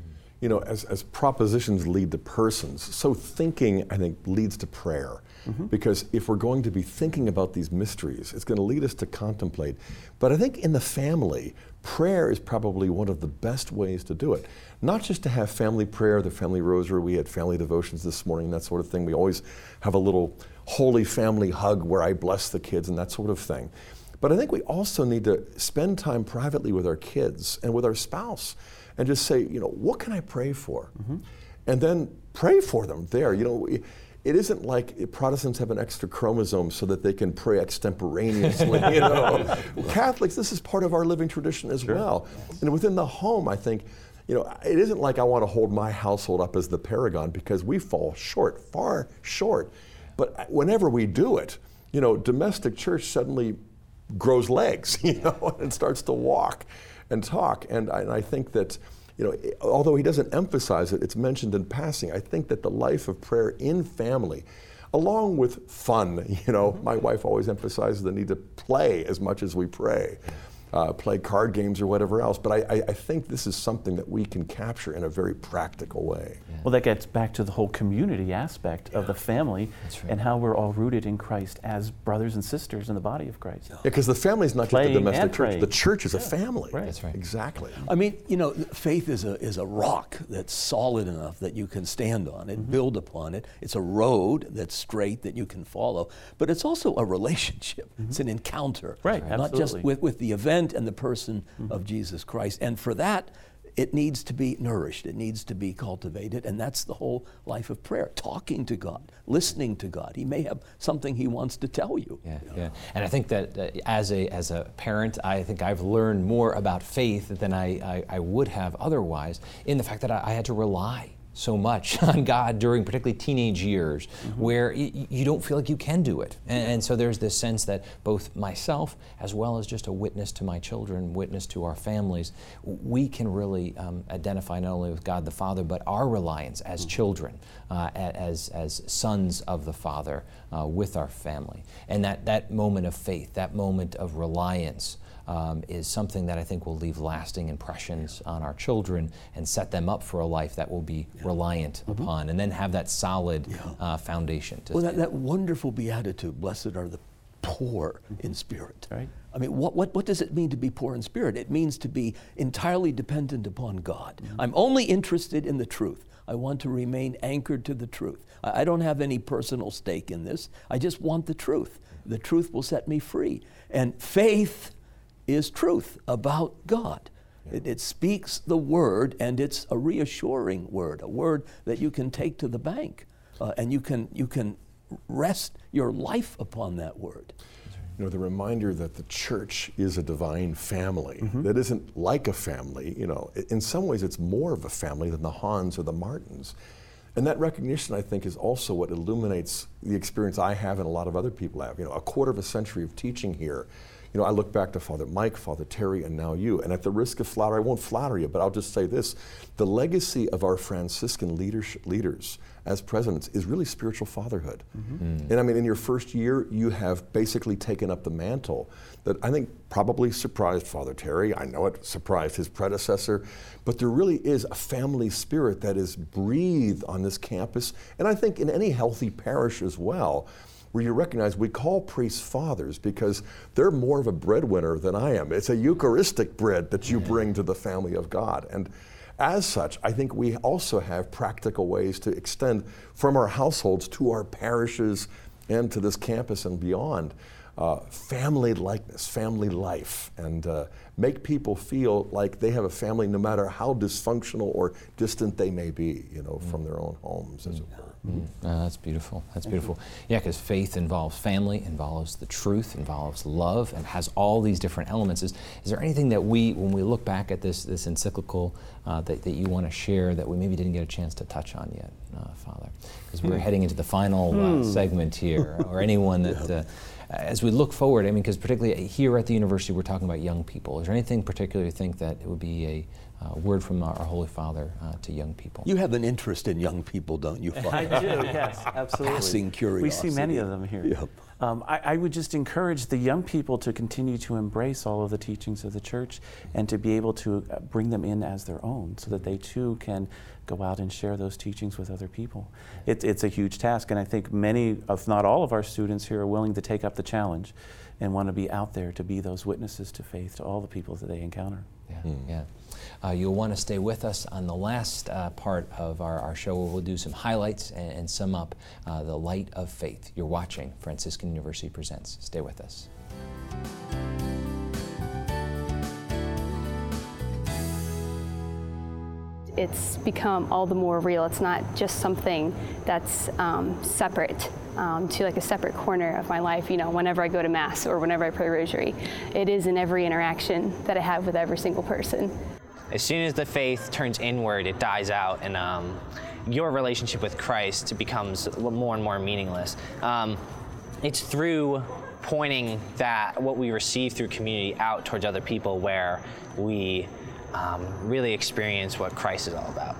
You know, as, as propositions lead to persons, so thinking, I think, leads to prayer. Mm-hmm. Because if we're going to be thinking about these mysteries, it's going to lead us to contemplate. But I think in the family, prayer is probably one of the best ways to do it. Not just to have family prayer, the family rosary, we had family devotions this morning, that sort of thing. We always have a little holy family hug where I bless the kids and that sort of thing. But I think we also need to spend time privately with our kids and with our spouse and just say, you know, what can I pray for? Mm-hmm. And then pray for them there. You know, it isn't like Protestants have an extra chromosome so that they can pray extemporaneously. [LAUGHS] you know, Catholics, this is part of our living tradition as sure. well. And within the home, I think, you know, it isn't like I want to hold my household up as the paragon because we fall short, far short. But whenever we do it, you know, domestic church suddenly grows legs, [LAUGHS] you know, and starts to walk and talk. And I, and I think that you know, although he doesn't emphasize it, it's mentioned in passing. I think that the life of prayer in family, along with fun, [LAUGHS] you know, my wife always emphasizes the need to play as much as we pray uh, play card games or whatever else. But I, I, think this is something that we can capture in a very practical way. Yeah. Well, that gets back to the whole community aspect yeah. of the family right. and how we're all rooted in Christ as brothers and sisters in the body of Christ. Yeah, because the family is not Playing just a domestic church. The church is a family. Right. That's right. Exactly. I mean, you know, faith is a, is a rock that's solid enough that you can stand on it, mm-hmm. build upon it. It's a road that's straight that you can follow. But it's also a relationship. Mm-hmm. It's an encounter. Right, Not absolutely. just with, with the event and the person mm-hmm. of Jesus Christ. And for that, it needs to be nourished, it needs to be cultivated, and that's the whole life of prayer talking to God, listening to God. He may have something He wants to tell you. Yeah, yeah. And I think that uh, as, a, as a parent, I think I've learned more about faith than I, I, I would have otherwise in the fact that I, I had to rely so much [LAUGHS] on God during particularly teenage years mm-hmm. where y- you don't feel like you can do it. And, and, so there's this sense that both myself, as well as just a witness to my children, witness to our families, we can really um, identify not only with God the Father, but our reliance as mm-hmm. children, uh, as, as sons of the Father uh, with our family. And that, that moment of faith, that moment of reliance um, is something that I think will leave lasting impressions on our children and set them up for a life that will be yeah. reliant mm-hmm. upon, and then have that solid yeah. uh, foundation. well, that, that wonderful beatitude, blessed are the poor mm-hmm. in spirit. Right. I mean, what, what, what does it mean to be poor in spirit? It means to be entirely dependent upon God. Mm-hmm. I'm only interested in the truth. I want to remain anchored to the truth. I, I don't have any personal stake in this. I just want the truth. The truth will set me free. And faith is truth about God. It, it speaks the word, and it's a reassuring word, a word that you can take to the bank, uh, and you can you can rest your life upon that word. You know, the reminder that the church is a divine family mm-hmm. that isn't like a family. You know, in some ways, it's more of a family than the Hahns or the Martins. And that recognition, I think, is also what illuminates the experience I have and a lot of other people have. You know, a quarter of a century of teaching here. You know, I look back to Father Mike, Father Terry, and now you. And at the risk of flattery, I won't flatter you, but I'll just say this: the legacy of our Franciscan leadership, leaders as presidents is really spiritual fatherhood. Mm-hmm. And I mean, in your first year, you have basically taken up the mantle that I think probably surprised Father Terry. I know it surprised his predecessor, but there really is a family spirit that is breathed on this campus, and I think in any healthy parish as well where you recognize we call priests fathers because they're more of a breadwinner than I am. It's a Eucharistic bread that you mm-hmm. bring to the family of God. And as such, I think we also have practical ways to extend from our households to our parishes and to this campus and beyond. Uh, family likeness, family life, and uh, make people feel like they have a family no matter how dysfunctional or distant they may be, you know, from their own homes, as it were. Uh, that's beautiful. That's beautiful. Yeah, because faith involves family, involves the truth, involves love, and has all these different elements. Is, is there anything that we, when we look back at this, this encyclical, uh, that, that you want to share that we maybe didn't get a chance to touch on yet, uh, Father? Because we're heading into the final uh, segment here, or anyone that. [LAUGHS] Uh, as we look forward, I mean, because particularly here at the university, we're talking about young people. Is there anything particular you think that it would be a uh, word from our, our Holy Father uh, to young people? You have an interest in young people, don't you, Father? [LAUGHS] I do, yes, absolutely. Passing curiosity. We see many of them here. Yep. Um, I, I would just encourage the young people to continue to embrace all of the teachings of the church and to be able to uh, bring them in as their own so that they too can go out and share those teachings with other people. It, it's a huge task, and I think many, if not all, of our students here are willing to take up the challenge and want to be out there to be those witnesses to faith to all the people that they encounter. Yeah, yeah. Uh, you'll want to stay with us on the last uh, part of our, our show where we'll do some highlights and, and sum up uh, the light of faith. You're watching Franciscan University Presents. Stay with us. it's become all the more real. It's not just something that's um, separate um, to like a separate corner of my life. You know, whenever I go to mass or whenever I pray rosary, it is in every interaction that I have with every single person. As soon as the faith turns inward, it dies out, and um, your relationship with Christ becomes more and more meaningless. Um, it's through pointing that what we receive through community out towards other people where we um, really experience what Christ is all about.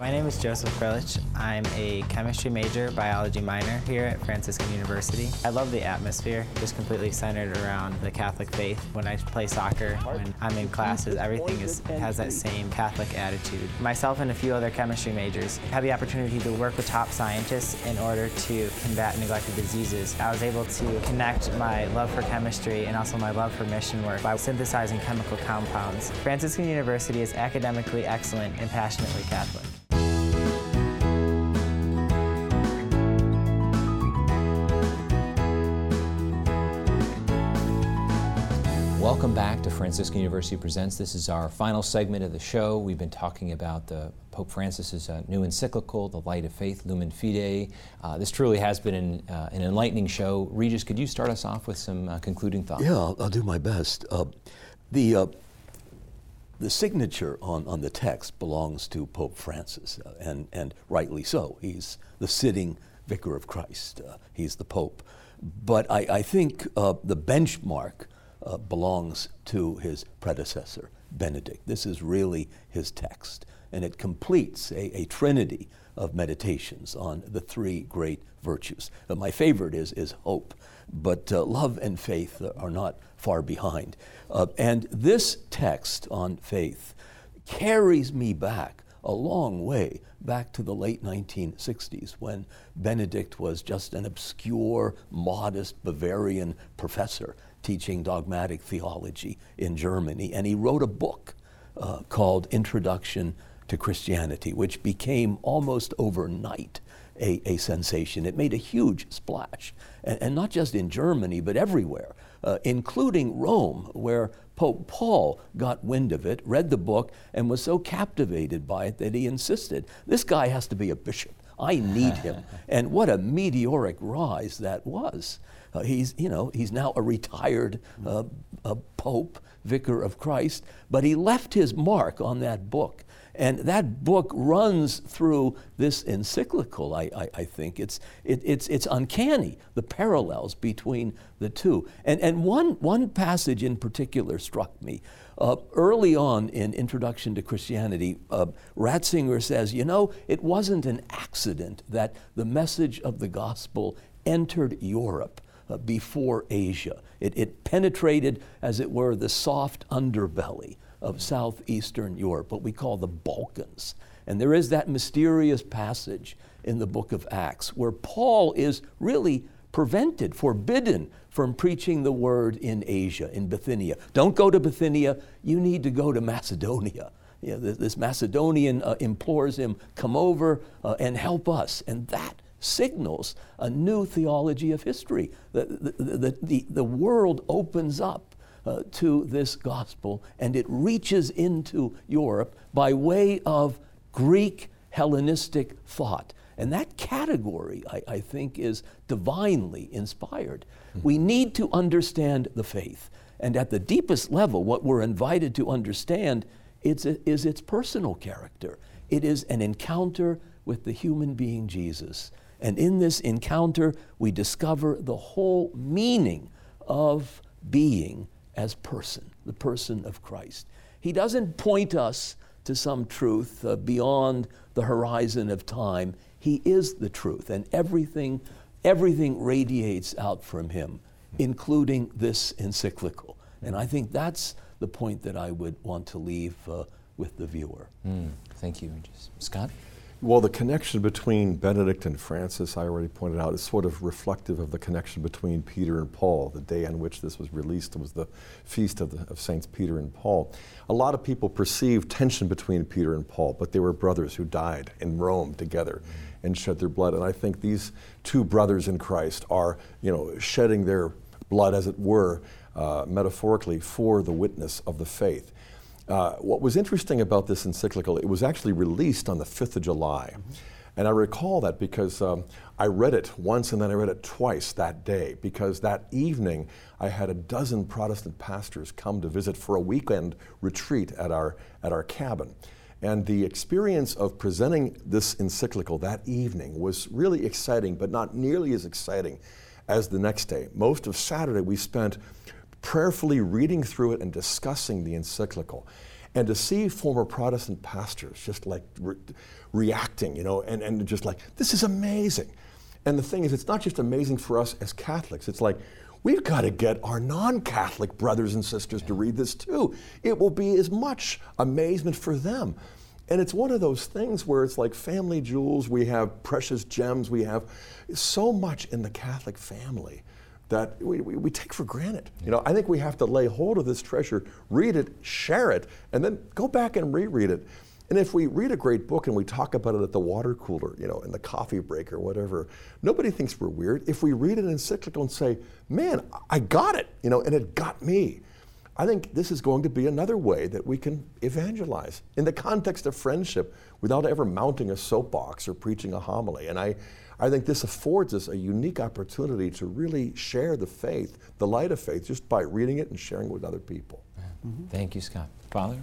My name is Joseph Krilich. I'm a chemistry major, biology minor here at Franciscan University. I love the atmosphere, just completely centered around the Catholic faith. When I play soccer, when I'm in classes, everything is, has that same Catholic attitude. Myself and a few other chemistry majors had the opportunity to work with top scientists in order to combat neglected diseases. I was able to connect my love for chemistry and also my love for mission work by synthesizing chemical compounds. Franciscan University is academically excellent and passionately Catholic. Welcome back to Franciscan University Presents. This is our final segment of the show. We've been talking about the Pope Francis's uh, new encyclical, The Light of Faith, Lumen Fidei. Uh, this truly has been an, uh, an enlightening show. Regis, could you start us off with some uh, concluding thoughts? Yeah, I'll, I'll do my best. Uh, the uh, the signature on, on the text belongs to Pope Francis, and and rightly so. He's the sitting vicar of Christ. He's the Pope. But I, I think the benchmark uh, belongs to his predecessor, Benedict. This is really his text, and it completes a, a trinity of meditations on the three great virtues. Uh, my favorite is, is hope, but uh, love and faith are not far behind. Uh, and this text on faith carries me back a long way back to the late 1960s when Benedict was just an obscure, modest Bavarian professor teaching dogmatic theology in Germany. And he wrote a book uh, called Introduction to Christianity, which became almost overnight a, a sensation. It made a huge splash, and, and not just in Germany, but everywhere, uh, including Rome, where Pope Paul got wind of it, read the book, and was so captivated by it that he insisted this guy has to be a bishop. I need him. [LAUGHS] and what a meteoric rise that was. Uh, he's, you know, he's now a retired uh, a pope, vicar of Christ, but he left his mark on that book. And that book runs through this encyclical, I, I, I think. It's, it, it's, it's uncanny, the parallels between the two. And, and one, one passage in particular struck me. Uh, early on in Introduction to Christianity, uh, Ratzinger says, you know, it wasn't an accident that the message of the gospel entered Europe before Asia. It, it penetrated, as it were, the soft underbelly of southeastern Europe, what we call the Balkans. And there is that mysterious passage in the book of Acts where Paul is really prevented, forbidden from preaching the word in Asia, in Bithynia. Don't go to Bithynia, you need to go to Macedonia. You know, this, this, Macedonian uh, implores him, come over uh, and help us. And that signals a new theology of history. The, the, the, the, world opens up uh, to this gospel and it reaches into Europe by way of Greek Hellenistic thought. And that category, I, I think, is divinely inspired. Mm-hmm. We need to understand the faith. And at the deepest level, what we're invited to understand is, is its personal character. It is an encounter with the human being Jesus. And in this encounter, we discover the whole meaning of being as person, the person of Christ. He doesn't point us to some truth uh, beyond the horizon of time. He is the truth, and everything, everything radiates out from him, including this encyclical. And I think that's the point that I would want to leave uh, with the viewer. Mm, thank you. Scott? Well, the connection between Benedict and Francis, I already pointed out, is sort of reflective of the connection between Peter and Paul. The day on which this was released was the feast of, the, of Saints Peter and Paul. A lot of people perceive tension between Peter and Paul, but they were brothers who died in Rome together and shed their blood. And I think these two brothers in Christ are, you know, shedding their blood, as it were, uh, metaphorically, for the witness of the faith. Uh, what was interesting about this encyclical, it was actually released on the 5th of July. Mm-hmm. And I recall that because um, I read it once and then I read it twice that day, because that evening I had a dozen Protestant pastors come to visit for a weekend retreat at our, at our cabin. And the experience of presenting this encyclical that evening was really exciting, but not nearly as exciting as the next day. Most of Saturday we spent prayerfully reading through it and discussing the encyclical. And to see former Protestant pastors just like re- reacting, you know, and, and just like, this is amazing. And the thing is, it's not just amazing for us as Catholics, it's like, we've got to get our non Catholic brothers and sisters to read this too. It will be as much amazement for them. And it's one of those things where it's like family jewels, we have precious gems, we have so much in the Catholic family that we, we, we, take for granted. You know, I think we have to lay hold of this treasure, read it, share it, and then go back and reread it. And if we read a great book and we talk about it at the water cooler, you know, in the coffee break or whatever, nobody thinks we're weird. If we read an encyclical and say, man, I got it, you know, and it got me, I think this is going to be another way that we can evangelize in the context of friendship without ever mounting a soapbox or preaching a homily. And I, I think this affords us a unique opportunity to really share the faith, the light of faith, just by reading it and sharing it with other people. Mm-hmm. Thank you, Scott. Father?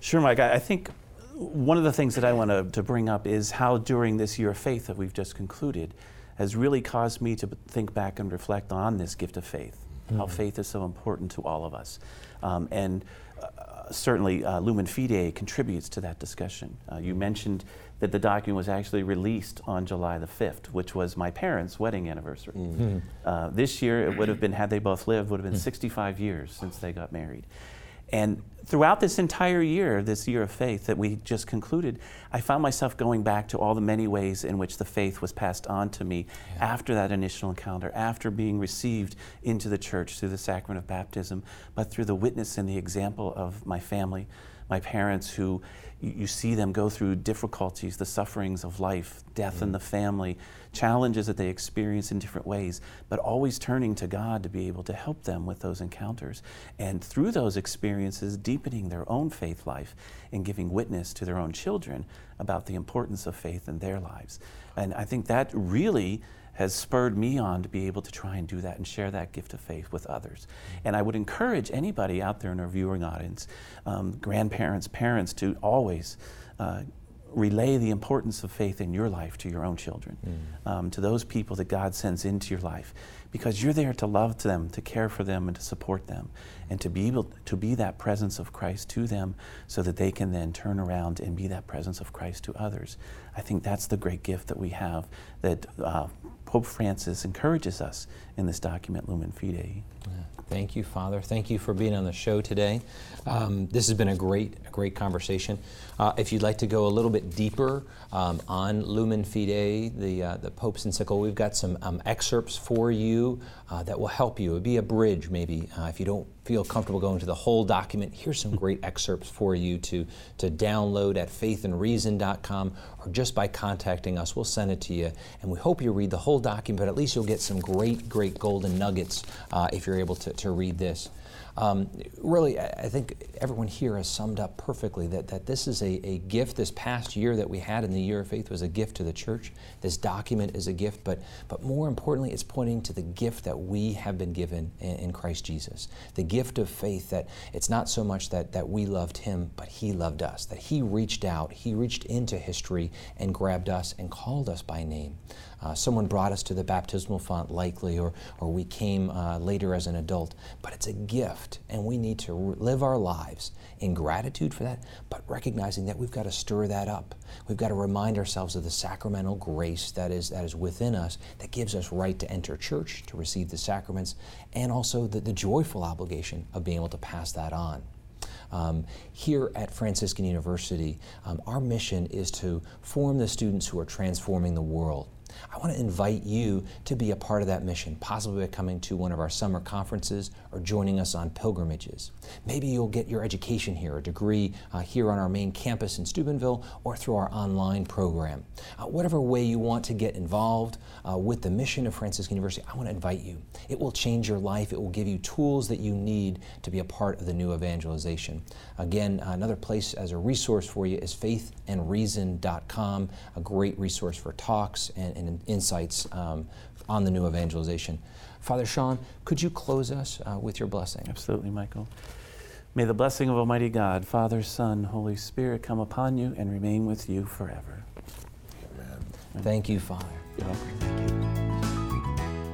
Sure, Mike. I think one of the things that I want to, to bring up is how during this year of faith that we've just concluded has really caused me to think back and reflect on this gift of faith, mm-hmm. how faith is so important to all of us. Um, and uh, certainly, uh, Lumen Fidei contributes to that discussion. Uh, you mentioned that the document was actually released on July the 5th, which was my parents' wedding anniversary. Mm-hmm. Uh, this year, it would have been, had they both lived, would have been mm. 65 years since they got married. And throughout this entire year, this year of faith that we just concluded, I found myself going back to all the many ways in which the faith was passed on to me yeah. after that initial encounter, after being received into the church through the sacrament of baptism, but through the witness and the example of my family, my parents who you, see them go through difficulties, the sufferings of life, death mm-hmm. in the family, challenges that they experience in different ways, but always turning to God to be able to help them with those encounters. And through those experiences, deepening their own faith life and giving witness to their own children about the importance of faith in their lives. And I think that really has spurred me on to be able to try and do that and share that gift of faith with others. And I would encourage anybody out there in our viewing audience, um, grandparents, parents, to always uh, relay the importance of faith in your life to your own children, mm. um, to those people that God sends into your life, because you're there to love them, to care for them, and to support them, and to be able to be that presence of Christ to them, so that they can then turn around and be that presence of Christ to others. I think that's the great gift that we have that uh, Pope Francis encourages us in this document, Lumen Fidei. Yeah. Thank you, Father. Thank you for being on the show today. Um, this has been a great, great conversation. Uh, if you'd like to go a little bit deeper um, on Lumen Fidei, the, uh, the Pope's encyclical, we've got some um, excerpts for you uh, that will help you. It would be a bridge, maybe, uh, if you don't feel comfortable going to the whole document. Here's some great excerpts for you to, to download at faithandreason.com or just by contacting us. We'll send it to you. And we hope you read the whole document, but at least you'll get some great, great golden nuggets uh, if you're able to, to read this. Um, really, I think everyone here has summed up perfectly that, that this is a, a gift. This past year that we had in the year of faith was a gift to the church. This document is a gift, but, but more importantly, it's pointing to the gift that we have been given in, in Christ Jesus. The gift of faith that it's not so much that, that we loved him, but he loved us, that he reached out, he reached into history and grabbed us and called us by name. Uh, someone brought us to the baptismal font, likely, or, or we came uh, later as an adult. But it's a gift, and we need to re- live our lives in gratitude for that, but recognizing that we've got to stir that up. We've got to remind ourselves of the sacramental grace that is, that is within us that gives us right to enter church, to receive the sacraments, and also the, the joyful obligation of being able to pass that on. Um, here at Franciscan University, um, our mission is to form the students who are transforming the world. I want to invite you to be a part of that mission, possibly by coming to one of our summer conferences or joining us on pilgrimages. Maybe you'll get your education here, a degree uh, here on our main campus in Steubenville, or through our online program. Uh, whatever way you want to get involved uh, with the mission of Franciscan University, I want to invite you. It will change your life. It will give you tools that you need to be a part of the new evangelization. Again, another place as a resource for you is faithandreason.com, a great resource for talks and, and insights um, on the new evangelization. Father Sean, could you close us uh, with your blessing? Absolutely, Michael. May the blessing of Almighty God, Father, Son, Holy Spirit come upon you and remain with you forever. Amen. Thank you, Father. You're welcome.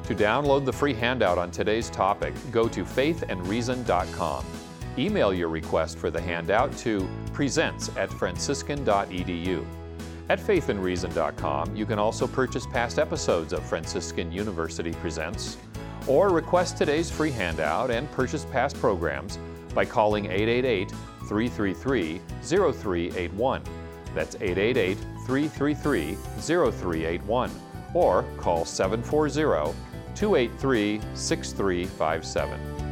To download the free handout on today's topic, go to faithandreason.com. Email your request for the handout to presents at franciscan.edu. At faithandreason.com, you can also purchase past episodes of Franciscan University Presents, or request today's free handout and purchase past programs by calling 888 333 0381. That's 888 333 0381, or call 740 283 6357.